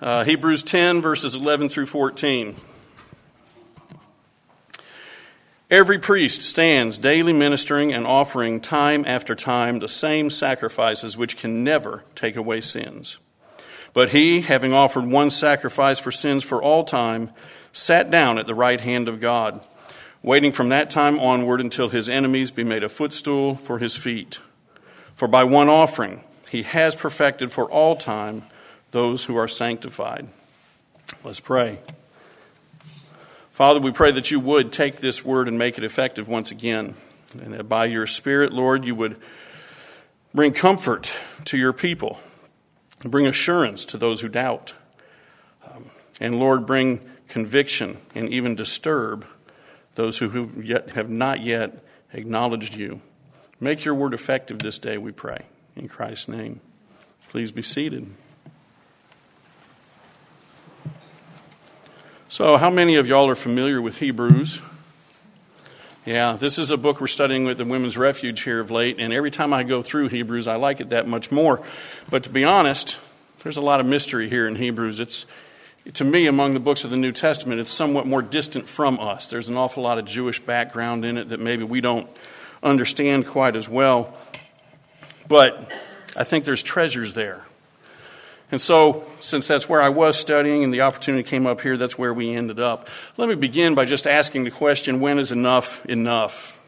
Uh, Hebrews 10, verses 11 through 14. Every priest stands daily ministering and offering time after time the same sacrifices which can never take away sins. But he, having offered one sacrifice for sins for all time, sat down at the right hand of God, waiting from that time onward until his enemies be made a footstool for his feet. For by one offering he has perfected for all time those who are sanctified. Let's pray. Father, we pray that you would take this word and make it effective once again, and that by your Spirit, Lord, you would bring comfort to your people, bring assurance to those who doubt, um, and Lord, bring conviction and even disturb those who yet, have not yet acknowledged you. Make your word effective this day, we pray. In Christ's name. Please be seated. So, how many of y'all are familiar with Hebrews? Yeah, this is a book we're studying with the Women's Refuge here of late, and every time I go through Hebrews, I like it that much more. But to be honest, there's a lot of mystery here in Hebrews. It's, to me, among the books of the New Testament, it's somewhat more distant from us. There's an awful lot of Jewish background in it that maybe we don't understand quite as well. But I think there's treasures there. And so, since that's where I was studying and the opportunity came up here, that's where we ended up. Let me begin by just asking the question when is enough enough?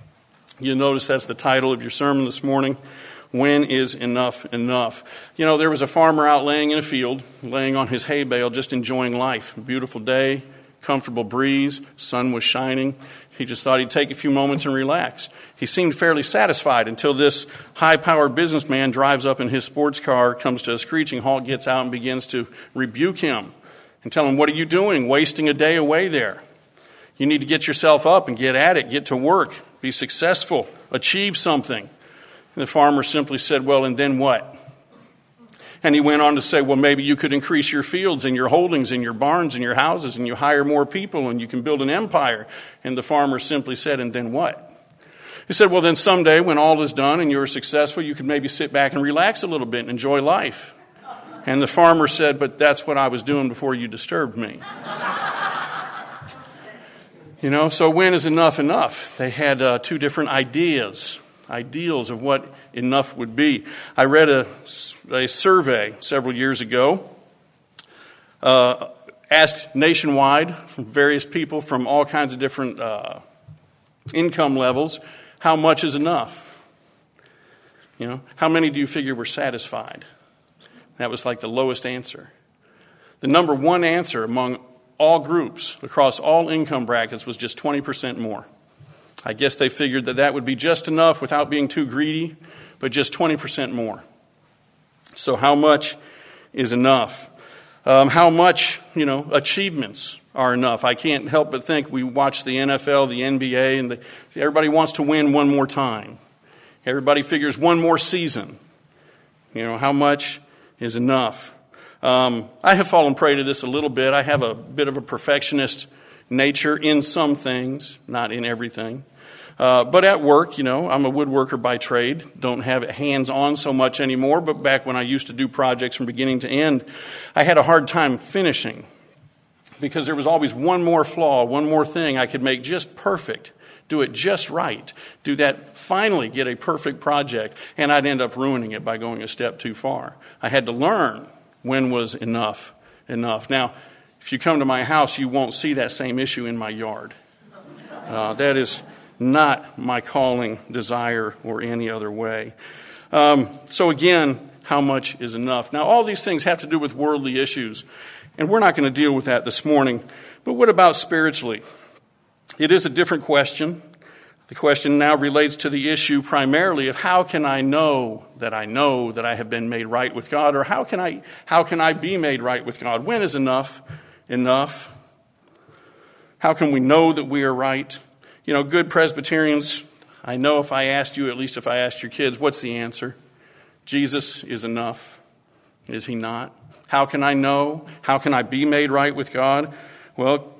You'll notice that's the title of your sermon this morning. When is enough enough? You know, there was a farmer out laying in a field, laying on his hay bale, just enjoying life. Beautiful day, comfortable breeze, sun was shining. He just thought he'd take a few moments and relax. He seemed fairly satisfied until this high powered businessman drives up in his sports car, comes to a screeching halt, gets out, and begins to rebuke him and tell him, What are you doing? Wasting a day away there. You need to get yourself up and get at it, get to work, be successful, achieve something. And the farmer simply said, Well, and then what? And he went on to say, well, maybe you could increase your fields and your holdings and your barns and your houses and you hire more people and you can build an empire. And the farmer simply said, and then what? He said, well, then someday when all is done and you're successful, you could maybe sit back and relax a little bit and enjoy life. And the farmer said, but that's what I was doing before you disturbed me. you know, so when is enough enough? They had uh, two different ideas, ideals of what enough would be. I read a, a survey several years ago, uh, asked nationwide from various people from all kinds of different uh, income levels how much is enough? You know, how many do you figure were satisfied? That was like the lowest answer. The number one answer among all groups across all income brackets was just 20% more. I guess they figured that that would be just enough without being too greedy but just 20% more. So, how much is enough? Um, how much, you know, achievements are enough? I can't help but think we watch the NFL, the NBA, and the, everybody wants to win one more time. Everybody figures one more season. You know, how much is enough? Um, I have fallen prey to this a little bit. I have a bit of a perfectionist nature in some things, not in everything. Uh, but at work, you know, I'm a woodworker by trade. Don't have it hands on so much anymore. But back when I used to do projects from beginning to end, I had a hard time finishing because there was always one more flaw, one more thing I could make just perfect, do it just right, do that, finally get a perfect project, and I'd end up ruining it by going a step too far. I had to learn when was enough enough. Now, if you come to my house, you won't see that same issue in my yard. Uh, that is not my calling, desire, or any other way. Um, so, again, how much is enough? Now, all these things have to do with worldly issues, and we're not going to deal with that this morning. But what about spiritually? It is a different question. The question now relates to the issue primarily of how can I know that I know that I have been made right with God, or how can I, how can I be made right with God? When is enough enough? How can we know that we are right? You know, good Presbyterians, I know if I asked you, at least if I asked your kids, what's the answer? Jesus is enough. Is he not? How can I know? How can I be made right with God? Well,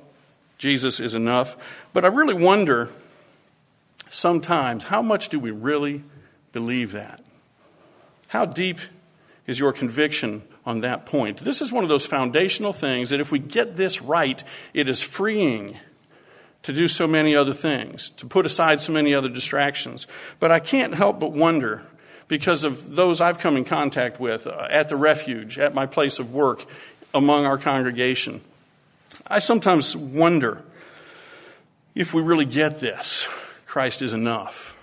Jesus is enough. But I really wonder sometimes how much do we really believe that? How deep is your conviction on that point? This is one of those foundational things that if we get this right, it is freeing to do so many other things, to put aside so many other distractions. But I can't help but wonder, because of those I've come in contact with uh, at the refuge, at my place of work, among our congregation, I sometimes wonder if we really get this Christ is enough.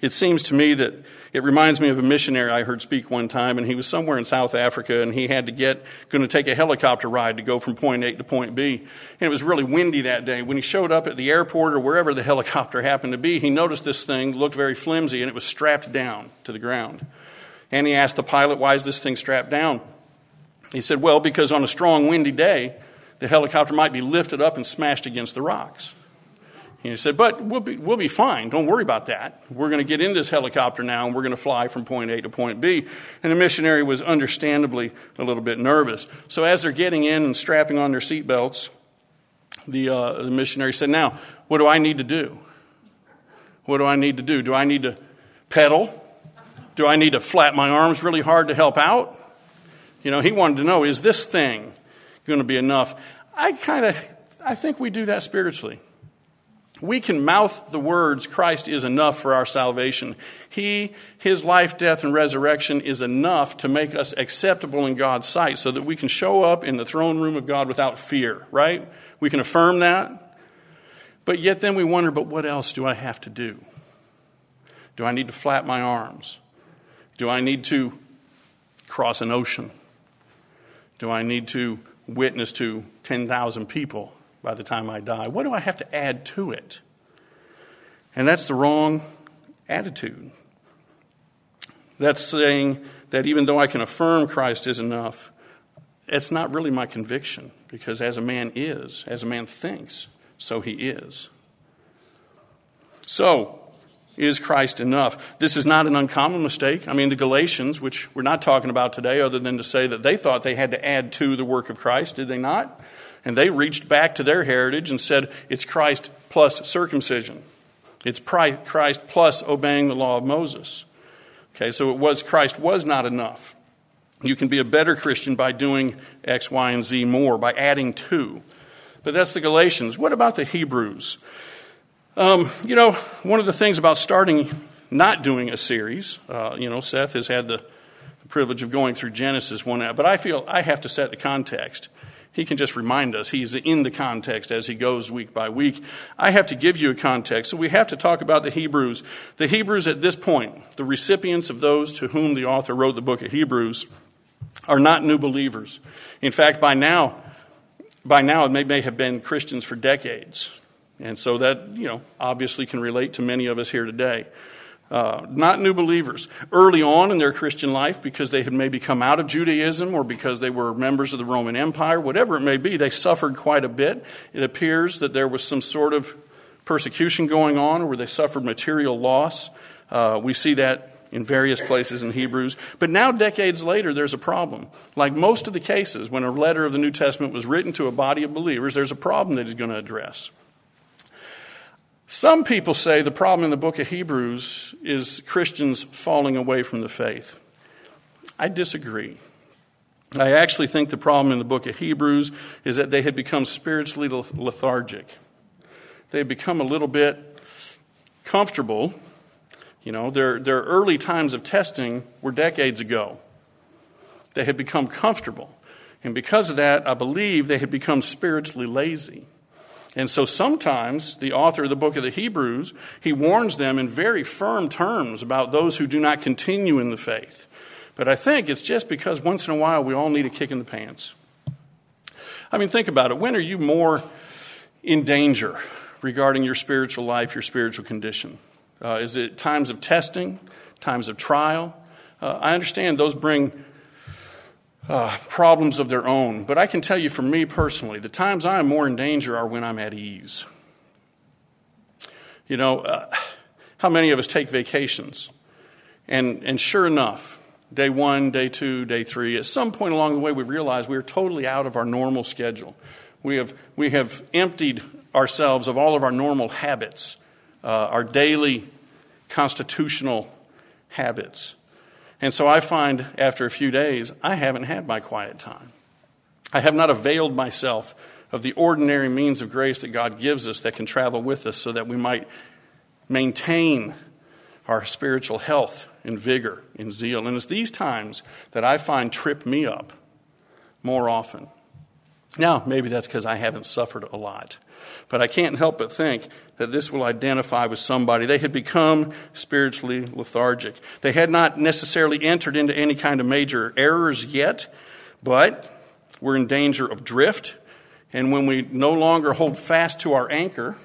It seems to me that it reminds me of a missionary I heard speak one time, and he was somewhere in South Africa, and he had to get, going to take a helicopter ride to go from point A to point B. And it was really windy that day. When he showed up at the airport or wherever the helicopter happened to be, he noticed this thing looked very flimsy, and it was strapped down to the ground. And he asked the pilot, Why is this thing strapped down? He said, Well, because on a strong, windy day, the helicopter might be lifted up and smashed against the rocks. He said, But we'll be, we'll be fine. Don't worry about that. We're going to get in this helicopter now and we're going to fly from point A to point B. And the missionary was understandably a little bit nervous. So as they're getting in and strapping on their seatbelts, the, uh, the missionary said, Now, what do I need to do? What do I need to do? Do I need to pedal? Do I need to flap my arms really hard to help out? You know, he wanted to know, is this thing going to be enough? I kind of, I think we do that spiritually. We can mouth the words, Christ is enough for our salvation. He, His life, death, and resurrection is enough to make us acceptable in God's sight so that we can show up in the throne room of God without fear, right? We can affirm that. But yet then we wonder, but what else do I have to do? Do I need to flap my arms? Do I need to cross an ocean? Do I need to witness to 10,000 people? By the time I die? What do I have to add to it? And that's the wrong attitude. That's saying that even though I can affirm Christ is enough, it's not really my conviction because as a man is, as a man thinks, so he is. So, is Christ enough? This is not an uncommon mistake. I mean, the Galatians, which we're not talking about today, other than to say that they thought they had to add to the work of Christ, did they not? And they reached back to their heritage and said, it's Christ plus circumcision. It's Christ plus obeying the law of Moses. Okay, so it was Christ was not enough. You can be a better Christian by doing X, Y, and Z more, by adding to. But that's the Galatians. What about the Hebrews? Um, you know, one of the things about starting not doing a series, uh, you know, Seth has had the privilege of going through Genesis one, out, but I feel I have to set the context. He can just remind us. He's in the context as he goes week by week. I have to give you a context. So we have to talk about the Hebrews. The Hebrews at this point, the recipients of those to whom the author wrote the book of Hebrews, are not new believers. In fact, by now, by now, they may have been Christians for decades. And so that, you know, obviously can relate to many of us here today. Uh, not new believers. Early on in their Christian life, because they had maybe come out of Judaism or because they were members of the Roman Empire, whatever it may be, they suffered quite a bit. It appears that there was some sort of persecution going on where they suffered material loss. Uh, we see that in various places in Hebrews. But now, decades later, there's a problem. Like most of the cases, when a letter of the New Testament was written to a body of believers, there's a problem that he's going to address. Some people say the problem in the book of Hebrews is Christians falling away from the faith. I disagree. I actually think the problem in the book of Hebrews is that they had become spiritually lethargic. They had become a little bit comfortable. You know, their, their early times of testing were decades ago. They had become comfortable. And because of that, I believe they had become spiritually lazy. And so sometimes the author of the book of the Hebrews, he warns them in very firm terms about those who do not continue in the faith. But I think it's just because once in a while we all need a kick in the pants. I mean, think about it. When are you more in danger regarding your spiritual life, your spiritual condition? Uh, is it times of testing, times of trial? Uh, I understand those bring uh, problems of their own. But I can tell you for me personally, the times I am more in danger are when I'm at ease. You know, uh, how many of us take vacations? And, and sure enough, day one, day two, day three, at some point along the way, we realize we are totally out of our normal schedule. We have, we have emptied ourselves of all of our normal habits, uh, our daily constitutional habits. And so I find after a few days, I haven't had my quiet time. I have not availed myself of the ordinary means of grace that God gives us that can travel with us so that we might maintain our spiritual health and vigor and zeal. And it's these times that I find trip me up more often. Now, maybe that's because I haven't suffered a lot. But I can't help but think that this will identify with somebody. They had become spiritually lethargic. They had not necessarily entered into any kind of major errors yet, but we're in danger of drift. And when we no longer hold fast to our anchor,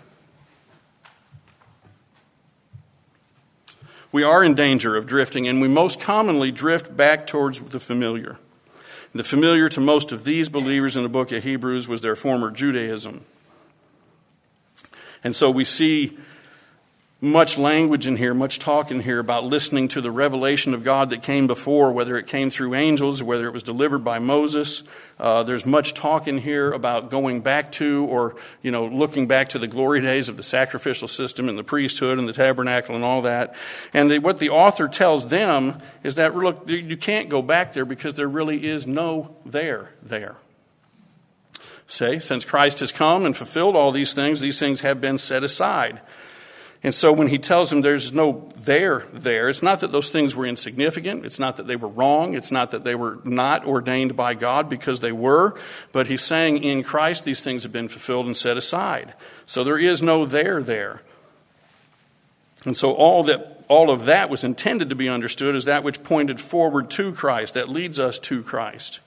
we are in danger of drifting, and we most commonly drift back towards the familiar. The familiar to most of these believers in the book of Hebrews was their former Judaism. And so we see much language in here, much talk in here about listening to the revelation of God that came before, whether it came through angels, whether it was delivered by Moses. Uh, there's much talk in here about going back to or, you know, looking back to the glory days of the sacrificial system and the priesthood and the tabernacle and all that. And the, what the author tells them is that, look, you can't go back there because there really is no there there. Say, since Christ has come and fulfilled all these things, these things have been set aside. And so when he tells them there's no there there, it's not that those things were insignificant. It's not that they were wrong. It's not that they were not ordained by God because they were. But he's saying in Christ these things have been fulfilled and set aside. So there is no there there. And so all that all of that was intended to be understood as that which pointed forward to Christ, that leads us to Christ.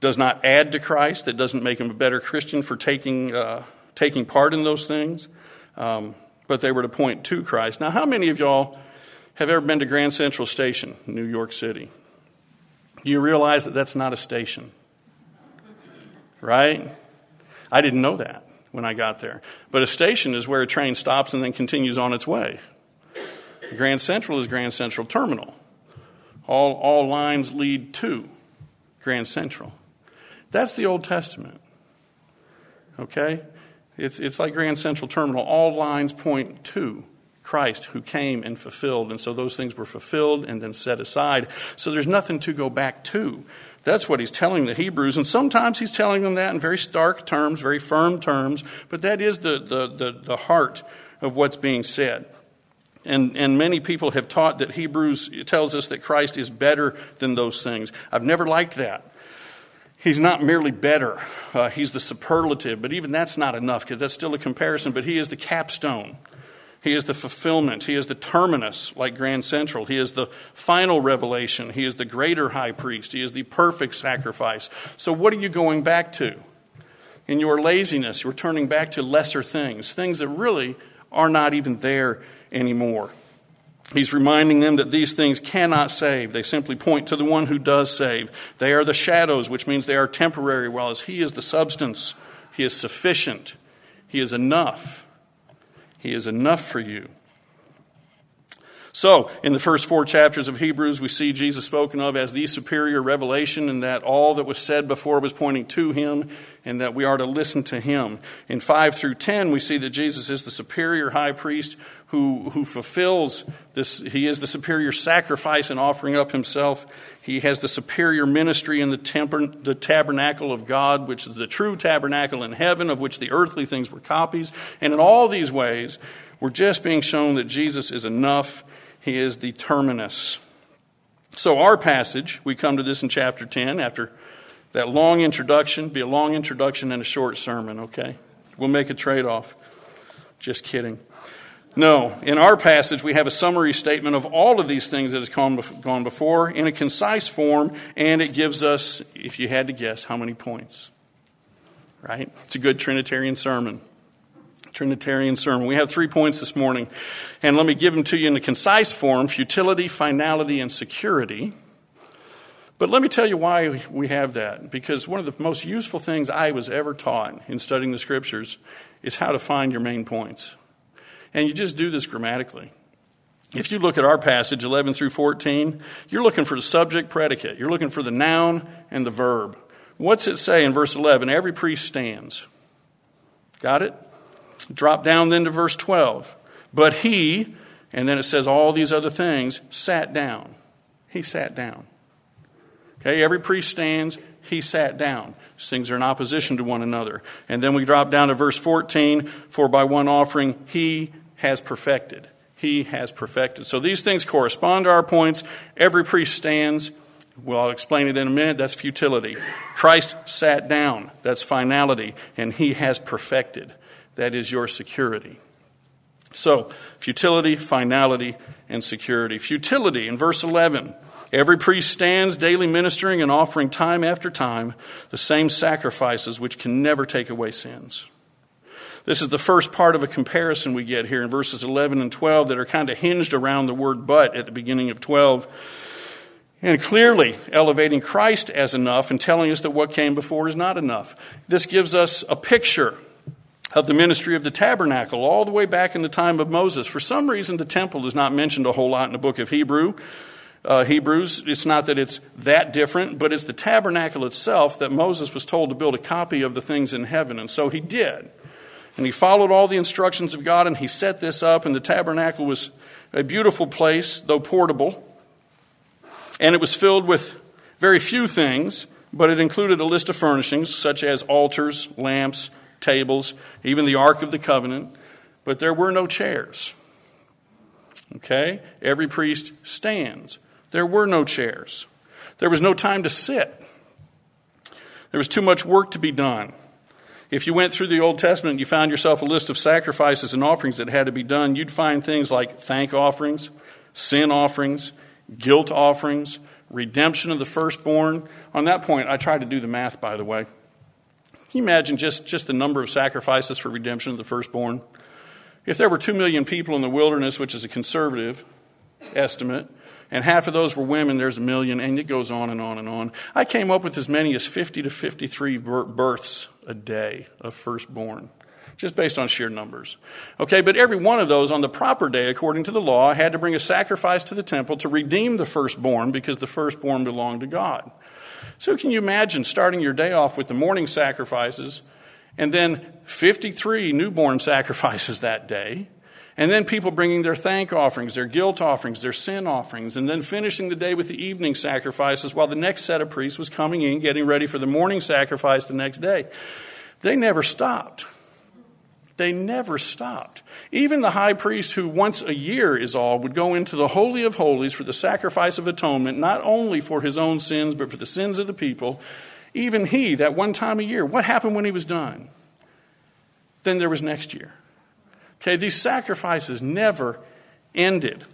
Does not add to Christ, that doesn't make him a better Christian for taking, uh, taking part in those things. Um, but they were to point to Christ. Now, how many of y'all have ever been to Grand Central Station, New York City? Do you realize that that's not a station? Right? I didn't know that when I got there. But a station is where a train stops and then continues on its way. Grand Central is Grand Central Terminal. All, all lines lead to Grand Central. That's the Old Testament. Okay? It's, it's like Grand Central Terminal. All lines point to Christ who came and fulfilled. And so those things were fulfilled and then set aside. So there's nothing to go back to. That's what he's telling the Hebrews. And sometimes he's telling them that in very stark terms, very firm terms. But that is the, the, the, the heart of what's being said. And, and many people have taught that Hebrews tells us that Christ is better than those things. I've never liked that. He's not merely better, uh, he's the superlative, but even that's not enough because that's still a comparison. But he is the capstone, he is the fulfillment, he is the terminus, like Grand Central. He is the final revelation, he is the greater high priest, he is the perfect sacrifice. So, what are you going back to? In your laziness, you're turning back to lesser things, things that really are not even there anymore. He's reminding them that these things cannot save. They simply point to the one who does save. They are the shadows, which means they are temporary, while as He is the substance. He is sufficient. He is enough. He is enough for you. So, in the first four chapters of Hebrews, we see Jesus spoken of as the superior revelation, and that all that was said before was pointing to him, and that we are to listen to him. In 5 through 10, we see that Jesus is the superior high priest who, who fulfills this. He is the superior sacrifice in offering up himself. He has the superior ministry in the, temper, the tabernacle of God, which is the true tabernacle in heaven, of which the earthly things were copies. And in all these ways, we're just being shown that Jesus is enough he is the terminus. So, our passage, we come to this in chapter 10 after that long introduction, be a long introduction and a short sermon, okay? We'll make a trade off. Just kidding. No, in our passage, we have a summary statement of all of these things that has gone before in a concise form, and it gives us, if you had to guess, how many points? Right? It's a good Trinitarian sermon. Trinitarian sermon. We have three points this morning, and let me give them to you in a concise form futility, finality, and security. But let me tell you why we have that. Because one of the most useful things I was ever taught in studying the scriptures is how to find your main points. And you just do this grammatically. If you look at our passage, 11 through 14, you're looking for the subject predicate. You're looking for the noun and the verb. What's it say in verse 11? Every priest stands. Got it? Drop down then to verse 12. But he, and then it says all these other things, sat down. he sat down. Okay, every priest stands, he sat down. These things are in opposition to one another. And then we drop down to verse 14 For by one offering he has perfected. He has perfected. So these things correspond to our points. Every priest stands. Well, I'll explain it in a minute. That's futility. Christ sat down. That's finality. And he has perfected. That is your security. So, futility, finality, and security. Futility in verse 11. Every priest stands daily ministering and offering time after time the same sacrifices which can never take away sins. This is the first part of a comparison we get here in verses 11 and 12 that are kind of hinged around the word but at the beginning of 12. And clearly elevating Christ as enough and telling us that what came before is not enough. This gives us a picture of the ministry of the tabernacle all the way back in the time of Moses. For some reason, the temple is not mentioned a whole lot in the book of Hebrew uh, Hebrews. It's not that it's that different, but it's the tabernacle itself that Moses was told to build a copy of the things in heaven. And so he did. And he followed all the instructions of God and he set this up, and the tabernacle was a beautiful place, though portable. And it was filled with very few things, but it included a list of furnishings, such as altars, lamps, tables, even the Ark of the Covenant. But there were no chairs. Okay? Every priest stands. There were no chairs. There was no time to sit. There was too much work to be done. If you went through the Old Testament and you found yourself a list of sacrifices and offerings that had to be done, you'd find things like thank offerings, sin offerings, guilt offerings, redemption of the firstborn. On that point, I tried to do the math, by the way. Can you imagine just, just the number of sacrifices for redemption of the firstborn? If there were 2 million people in the wilderness, which is a conservative estimate, and half of those were women, there's a million, and it goes on and on and on. I came up with as many as 50 to 53 births a day of firstborn, just based on sheer numbers. Okay, but every one of those on the proper day, according to the law, had to bring a sacrifice to the temple to redeem the firstborn because the firstborn belonged to God. So can you imagine starting your day off with the morning sacrifices and then 53 newborn sacrifices that day? And then people bringing their thank offerings, their guilt offerings, their sin offerings, and then finishing the day with the evening sacrifices while the next set of priests was coming in, getting ready for the morning sacrifice the next day. They never stopped. They never stopped. Even the high priest, who once a year is all, would go into the Holy of Holies for the sacrifice of atonement, not only for his own sins, but for the sins of the people. Even he, that one time a year, what happened when he was done? Then there was next year. Okay, these sacrifices never ended.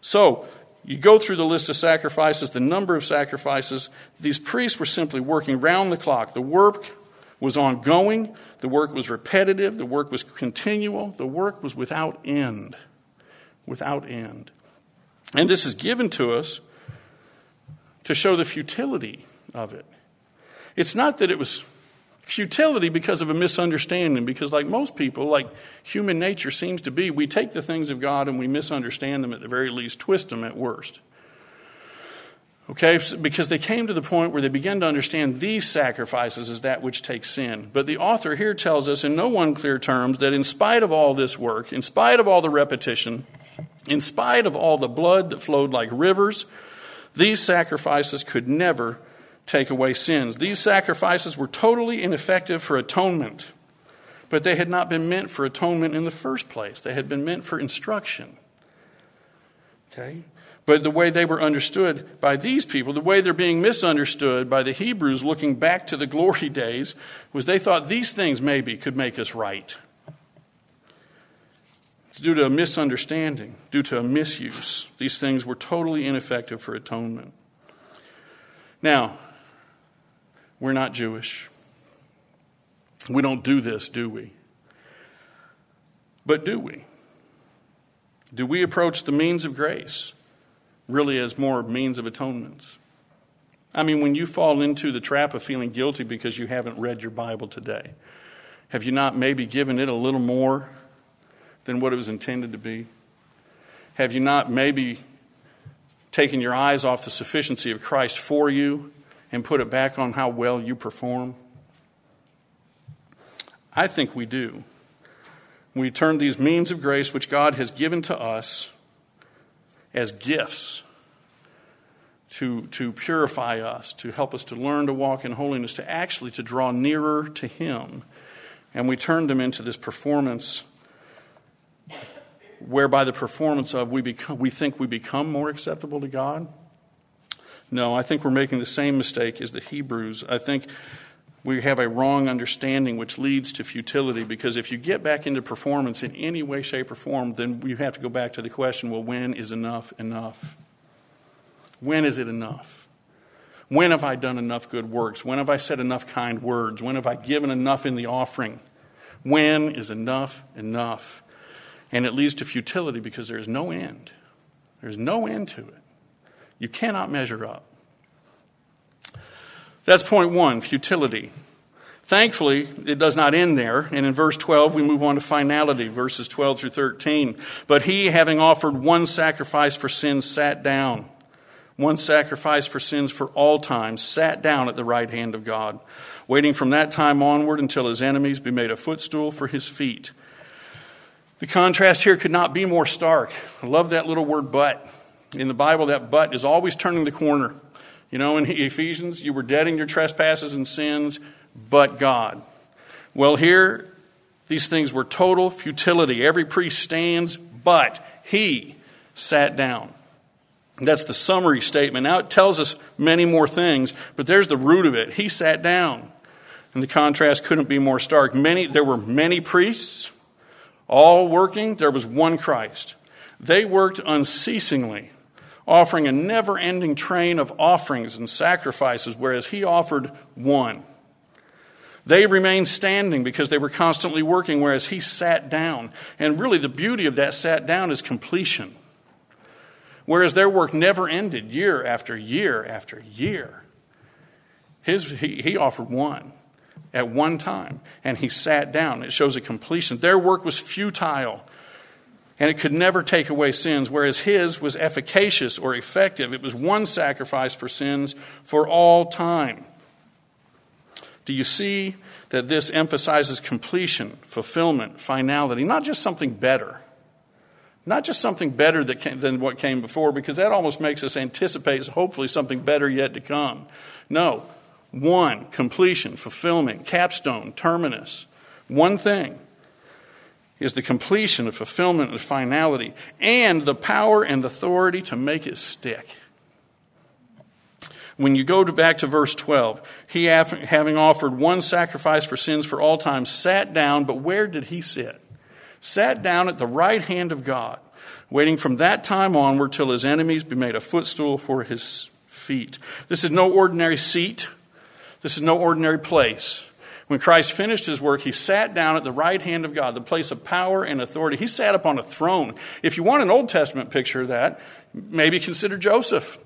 So, you go through the list of sacrifices, the number of sacrifices. These priests were simply working round the clock. The work was ongoing, the work was repetitive, the work was continual, the work was without end. Without end. And this is given to us to show the futility of it. It's not that it was futility because of a misunderstanding. Because like most people like human nature seems to be we take the things of god and we misunderstand them at the very least twist them at worst. Okay because they came to the point where they began to understand these sacrifices as that which takes sin. But the author here tells us in no unclear terms that in spite of all this work in spite of all the repetition in spite of all the blood that flowed like rivers these sacrifices could never take away sins. These sacrifices were totally ineffective for atonement, but they had not been meant for atonement in the first place. They had been meant for instruction. Okay? But the way they were understood by these people, the way they're being misunderstood by the Hebrews looking back to the glory days, was they thought these things maybe could make us right. It's due to a misunderstanding, due to a misuse. These things were totally ineffective for atonement. Now, we're not Jewish. We don't do this, do we? But do we? Do we approach the means of grace really as more means of atonement? I mean, when you fall into the trap of feeling guilty because you haven't read your Bible today, have you not maybe given it a little more than what it was intended to be? Have you not maybe taken your eyes off the sufficiency of Christ for you and put it back on how well you perform? I think we do. We turn these means of grace which God has given to us as gifts to, to purify us, to help us to learn to walk in holiness, to actually to draw nearer to Him. And we turn them into this performance whereby the performance of we, become, we think we become more acceptable to God. No, I think we're making the same mistake as the Hebrews. I think we have a wrong understanding which leads to futility because if you get back into performance in any way, shape, or form, then you have to go back to the question well, when is enough enough? When is it enough? When have I done enough good works? When have I said enough kind words? When have I given enough in the offering? When is enough enough? And it leads to futility because there is no end. There's no end to it. You cannot measure up. That's point one futility. Thankfully, it does not end there. And in verse 12, we move on to finality, verses 12 through 13. But he, having offered one sacrifice for sins, sat down. One sacrifice for sins for all time, sat down at the right hand of God, waiting from that time onward until his enemies be made a footstool for his feet. The contrast here could not be more stark. I love that little word but. In the Bible, that but is always turning the corner. You know, in Ephesians, you were dead in your trespasses and sins, but God. Well, here, these things were total futility. Every priest stands, but he sat down. That's the summary statement. Now it tells us many more things, but there's the root of it. He sat down. And the contrast couldn't be more stark. Many, there were many priests, all working. There was one Christ. They worked unceasingly offering a never ending train of offerings and sacrifices, whereas he offered one. They remained standing because they were constantly working, whereas he sat down. And really, the beauty of that sat down is completion. Whereas their work never ended year after year after year. His, he, he offered one at one time, and he sat down. It shows a completion. Their work was futile and it could never take away sins, whereas his was efficacious or effective. It was one sacrifice for sins for all time. Do you see that this emphasizes completion, fulfillment, finality, not just something better? Not just something better came, than what came before, because that almost makes us anticipate hopefully something better yet to come. No, one, completion, fulfillment, capstone, terminus. One thing is the completion, the fulfillment, the finality, and the power and authority to make it stick. When you go to back to verse 12, he, having offered one sacrifice for sins for all time, sat down, but where did he sit? Sat down at the right hand of God, waiting from that time onward till his enemies be made a footstool for his feet. This is no ordinary seat. This is no ordinary place. When Christ finished his work, he sat down at the right hand of God, the place of power and authority. He sat upon a throne. If you want an Old Testament picture of that, maybe consider Joseph,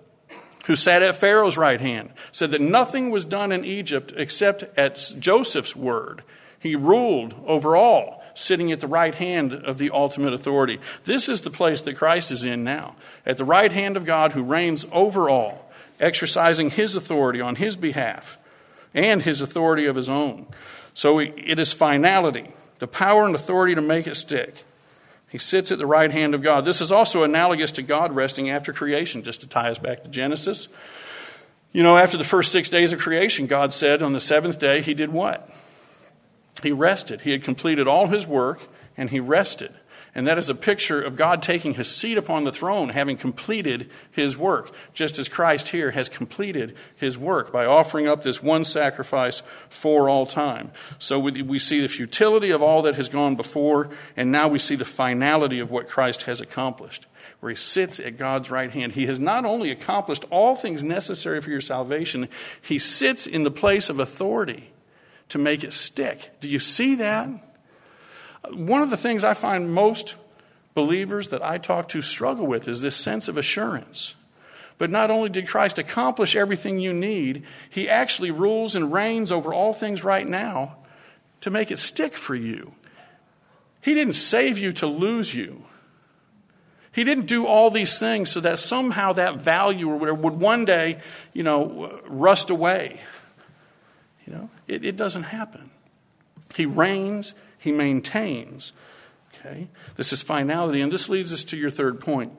who sat at Pharaoh's right hand, said that nothing was done in Egypt except at Joseph's word. He ruled over all, sitting at the right hand of the ultimate authority. This is the place that Christ is in now, at the right hand of God who reigns over all, exercising his authority on his behalf and his authority of his own. So it is finality, the power and authority to make it stick. He sits at the right hand of God. This is also analogous to God resting after creation, just to tie us back to Genesis. You know, after the first six days of creation, God said on the seventh day, He did what? He rested. He had completed all His work and He rested. And that is a picture of God taking his seat upon the throne, having completed his work, just as Christ here has completed his work by offering up this one sacrifice for all time. So we see the futility of all that has gone before, and now we see the finality of what Christ has accomplished, where he sits at God's right hand. He has not only accomplished all things necessary for your salvation, he sits in the place of authority to make it stick. Do you see that? One of the things I find most believers that I talk to struggle with is this sense of assurance. But not only did Christ accomplish everything you need, he actually rules and reigns over all things right now to make it stick for you. He didn't save you to lose you. He didn't do all these things so that somehow that value or whatever would one day, you know, rust away. You know, it, it doesn't happen. He reigns, he maintains. Okay? This is finality, and this leads us to your third point.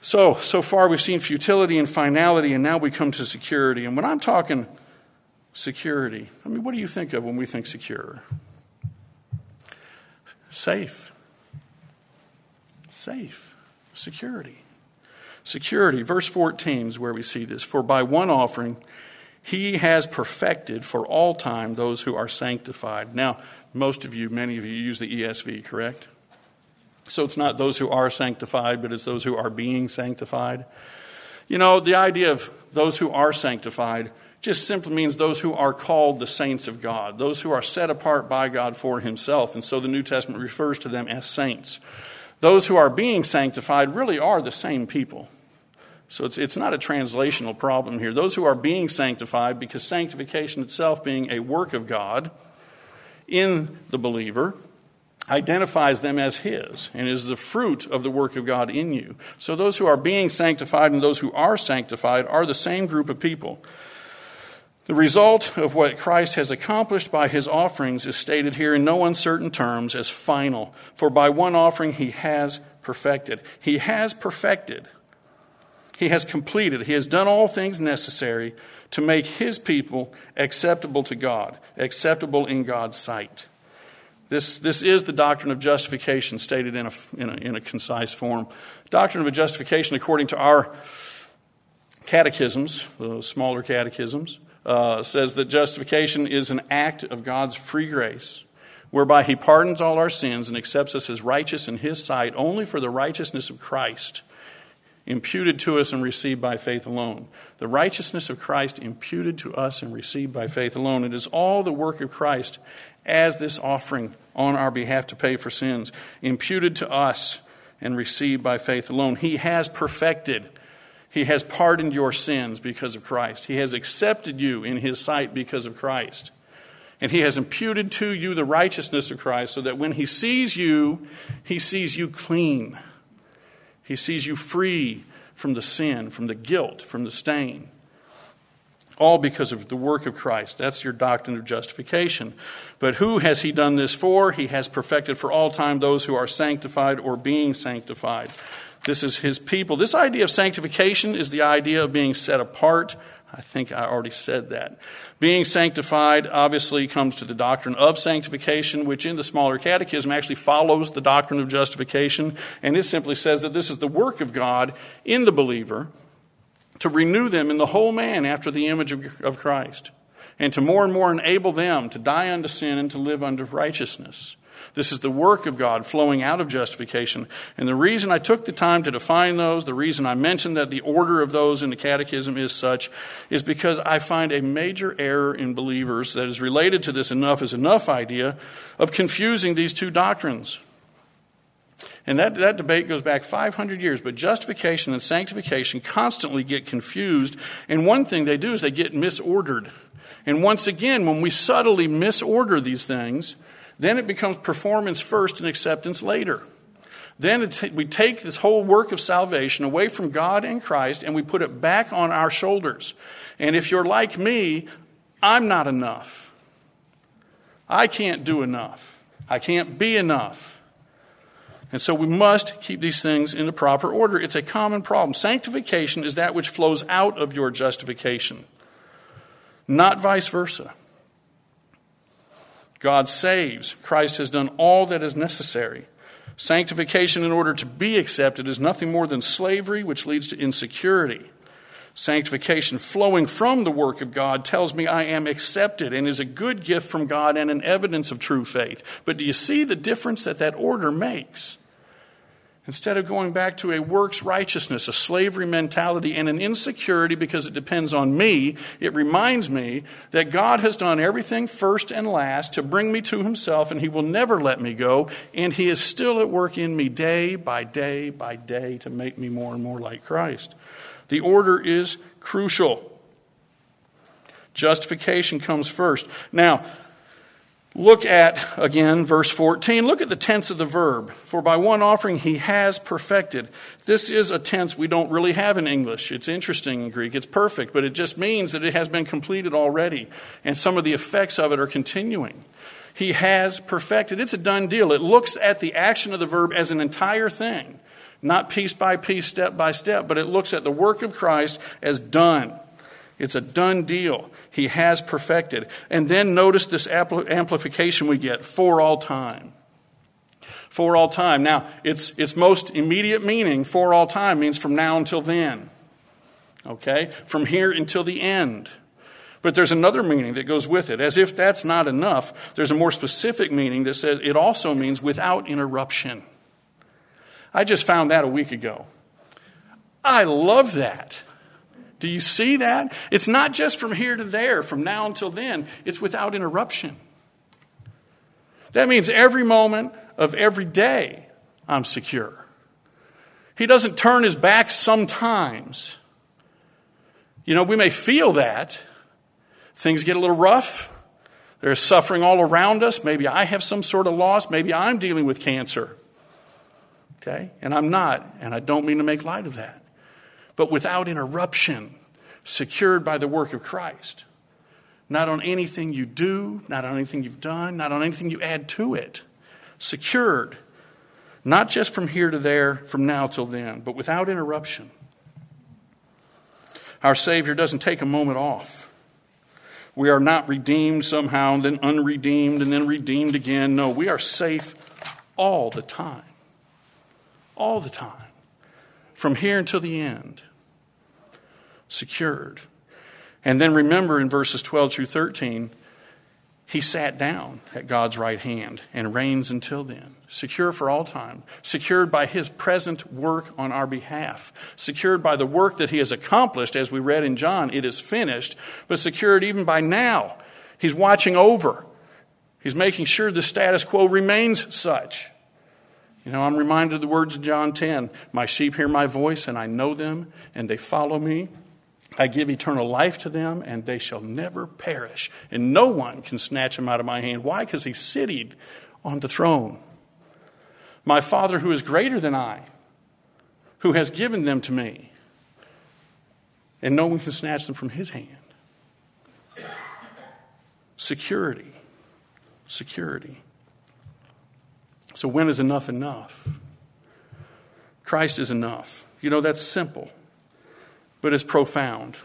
So, so far we've seen futility and finality, and now we come to security. And when I'm talking security, I mean, what do you think of when we think secure? Safe. Safe. Security. Security. Verse 14 is where we see this. For by one offering, he has perfected for all time those who are sanctified. Now, most of you, many of you use the ESV, correct? So it's not those who are sanctified, but it's those who are being sanctified. You know, the idea of those who are sanctified just simply means those who are called the saints of God, those who are set apart by God for Himself. And so the New Testament refers to them as saints. Those who are being sanctified really are the same people. So it's, it's not a translational problem here. Those who are being sanctified, because sanctification itself being a work of God in the believer, identifies them as His and is the fruit of the work of God in you. So those who are being sanctified and those who are sanctified are the same group of people. The result of what Christ has accomplished by his offerings is stated here in no uncertain terms as final. For by one offering he has perfected. He has perfected he has completed, He has done all things necessary to make His people acceptable to God, acceptable in God's sight. This, this is the doctrine of justification stated in a, in, a, in a concise form. Doctrine of justification, according to our catechisms, the smaller catechisms, uh, says that justification is an act of God's free grace, whereby He pardons all our sins and accepts us as righteous in His sight only for the righteousness of Christ imputed to us and received by faith alone. The righteousness of Christ imputed to us and received by faith alone. It is all the work of Christ as this offering on our behalf to pay for sins, imputed to us and received by faith alone. He has perfected. He has pardoned your sins because of Christ. He has accepted you in His sight because of Christ. And He has imputed to you the righteousness of Christ so that when He sees you, He sees you clean he sees you free from the sin, from the guilt, from the stain. All because of the work of Christ. That's your doctrine of justification. But who has he done this for? He has perfected for all time those who are sanctified or being sanctified. This is his people. This idea of sanctification is the idea of being set apart. I think I already said that. Being sanctified obviously comes to the doctrine of sanctification, which in the smaller catechism actually follows the doctrine of justification. And it simply says that this is the work of God in the believer to renew them in the whole man after the image of, of Christ, and to more and more enable them to die unto sin and to live unto righteousness. This is the work of God flowing out of justification. And the reason I took the time to define those, the reason I mentioned that the order of those in the Catechism is such, is because I find a major error in believers that is related to this enough is enough idea of confusing these two doctrines. And that, that debate goes back 500 years, but justification and sanctification constantly get confused. And one thing they do is they get misordered. And once again, when we subtly misorder these things, then it becomes performance first and acceptance later. Then we take this whole work of salvation away from God and Christ and we put it back on our shoulders. And if you're like me, I'm not enough. I can't do enough. I can't be enough. And so we must keep these things in the proper order. It's a common problem. Sanctification is that which flows out of your justification, not vice versa. God saves. Christ has done all that is necessary. Sanctification, in order to be accepted, is nothing more than slavery, which leads to insecurity. Sanctification flowing from the work of God tells me I am accepted and is a good gift from God and an evidence of true faith. But do you see the difference that that order makes? Instead of going back to a works righteousness, a slavery mentality, and an insecurity because it depends on me, it reminds me that God has done everything first and last to bring me to Himself, and He will never let me go. And He is still at work in me day by day by day to make me more and more like Christ. The order is crucial. Justification comes first. Now, Look at, again, verse 14. Look at the tense of the verb. For by one offering he has perfected. This is a tense we don't really have in English. It's interesting in Greek. It's perfect, but it just means that it has been completed already. And some of the effects of it are continuing. He has perfected. It's a done deal. It looks at the action of the verb as an entire thing. Not piece by piece, step by step, but it looks at the work of Christ as done. It's a done deal. He has perfected. And then notice this amplification we get for all time. For all time. Now, its, its most immediate meaning, for all time, means from now until then. Okay? From here until the end. But there's another meaning that goes with it. As if that's not enough, there's a more specific meaning that says it also means without interruption. I just found that a week ago. I love that. Do you see that? It's not just from here to there, from now until then, it's without interruption. That means every moment of every day, I'm secure. He doesn't turn his back sometimes. You know, we may feel that. Things get a little rough. There's suffering all around us. Maybe I have some sort of loss. Maybe I'm dealing with cancer. Okay? And I'm not, and I don't mean to make light of that. But without interruption, secured by the work of Christ. Not on anything you do, not on anything you've done, not on anything you add to it. Secured. Not just from here to there, from now till then, but without interruption. Our Savior doesn't take a moment off. We are not redeemed somehow, and then unredeemed, and then redeemed again. No, we are safe all the time all the time, from here until the end. Secured. And then remember in verses 12 through 13, he sat down at God's right hand and reigns until then, secure for all time, secured by his present work on our behalf, secured by the work that he has accomplished, as we read in John, it is finished, but secured even by now. He's watching over, he's making sure the status quo remains such. You know, I'm reminded of the words of John 10 My sheep hear my voice, and I know them, and they follow me. I give eternal life to them, and they shall never perish. And no one can snatch them out of my hand. Why? Because he's sitting on the throne. My Father, who is greater than I, who has given them to me, and no one can snatch them from his hand. Security. Security. So, when is enough enough? Christ is enough. You know, that's simple, but is profound.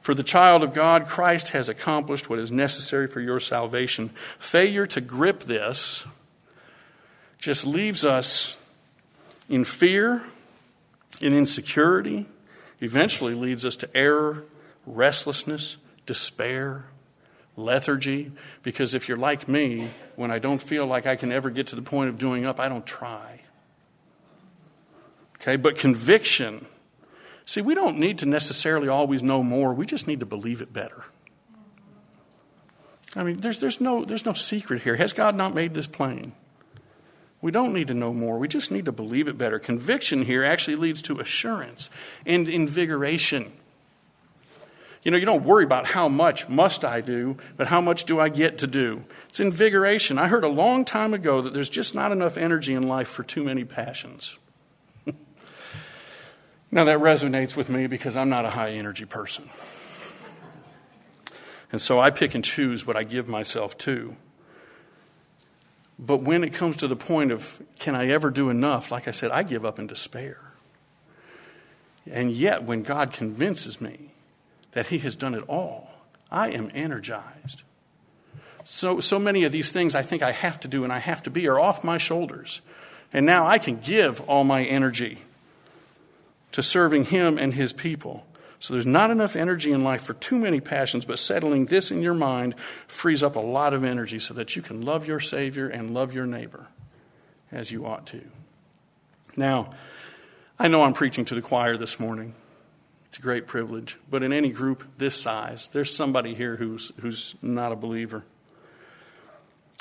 For the child of God, Christ has accomplished what is necessary for your salvation. Failure to grip this just leaves us in fear, in insecurity, eventually leads us to error, restlessness, despair, lethargy, because if you're like me, when I don't feel like I can ever get to the point of doing up, I don't try. Okay, but conviction, see, we don't need to necessarily always know more, we just need to believe it better. I mean, there's, there's, no, there's no secret here. Has God not made this plain? We don't need to know more. We just need to believe it better. Conviction here actually leads to assurance and invigoration. You know, you don't worry about how much must I do, but how much do I get to do? It's invigoration. I heard a long time ago that there's just not enough energy in life for too many passions. Now, that resonates with me because I'm not a high energy person. And so I pick and choose what I give myself to. But when it comes to the point of, can I ever do enough? Like I said, I give up in despair. And yet, when God convinces me that He has done it all, I am energized. So, so many of these things I think I have to do and I have to be are off my shoulders. And now I can give all my energy to serving Him and His people. So there's not enough energy in life for too many passions, but settling this in your mind frees up a lot of energy so that you can love your Savior and love your neighbor as you ought to. Now, I know I'm preaching to the choir this morning. It's a great privilege. But in any group this size, there's somebody here who's, who's not a believer.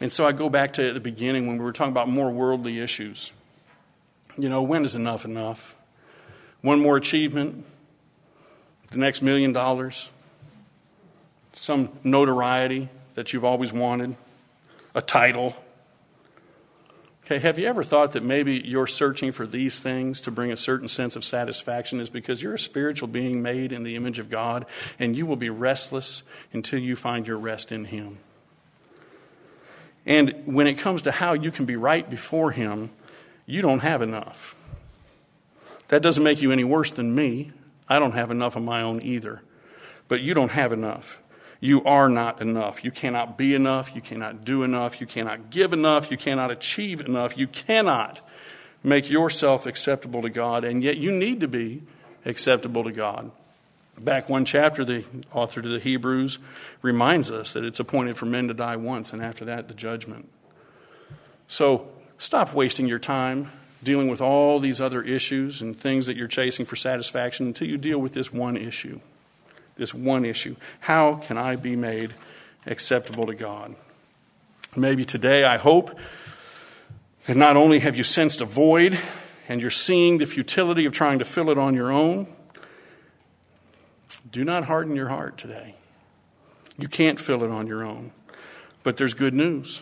And so I go back to the beginning when we were talking about more worldly issues. You know, when is enough enough? One more achievement, the next million dollars, some notoriety that you've always wanted, a title, Okay, have you ever thought that maybe you're searching for these things to bring a certain sense of satisfaction is because you're a spiritual being made in the image of God and you will be restless until you find your rest in Him? And when it comes to how you can be right before Him, you don't have enough. That doesn't make you any worse than me. I don't have enough of my own either. But you don't have enough. You are not enough. You cannot be enough. You cannot do enough. You cannot give enough. You cannot achieve enough. You cannot make yourself acceptable to God, and yet you need to be acceptable to God. Back one chapter, the author to the Hebrews reminds us that it's appointed for men to die once, and after that, the judgment. So stop wasting your time dealing with all these other issues and things that you're chasing for satisfaction until you deal with this one issue. This one issue. How can I be made acceptable to God? Maybe today, I hope that not only have you sensed a void and you're seeing the futility of trying to fill it on your own, do not harden your heart today. You can't fill it on your own. But there's good news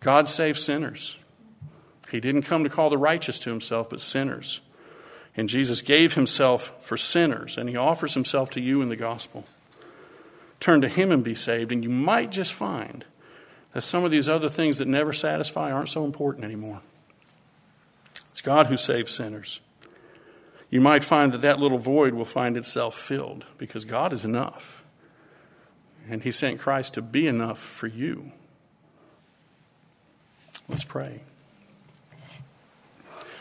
God saves sinners. He didn't come to call the righteous to himself, but sinners. And Jesus gave himself for sinners, and he offers himself to you in the gospel. Turn to him and be saved, and you might just find that some of these other things that never satisfy aren't so important anymore. It's God who saves sinners. You might find that that little void will find itself filled because God is enough. And he sent Christ to be enough for you. Let's pray.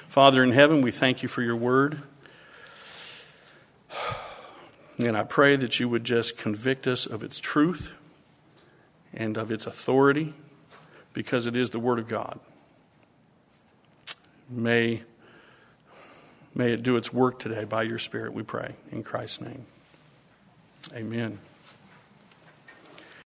Father in heaven, we thank you for your word. And I pray that you would just convict us of its truth and of its authority because it is the Word of God. May, may it do its work today by your Spirit, we pray. In Christ's name. Amen.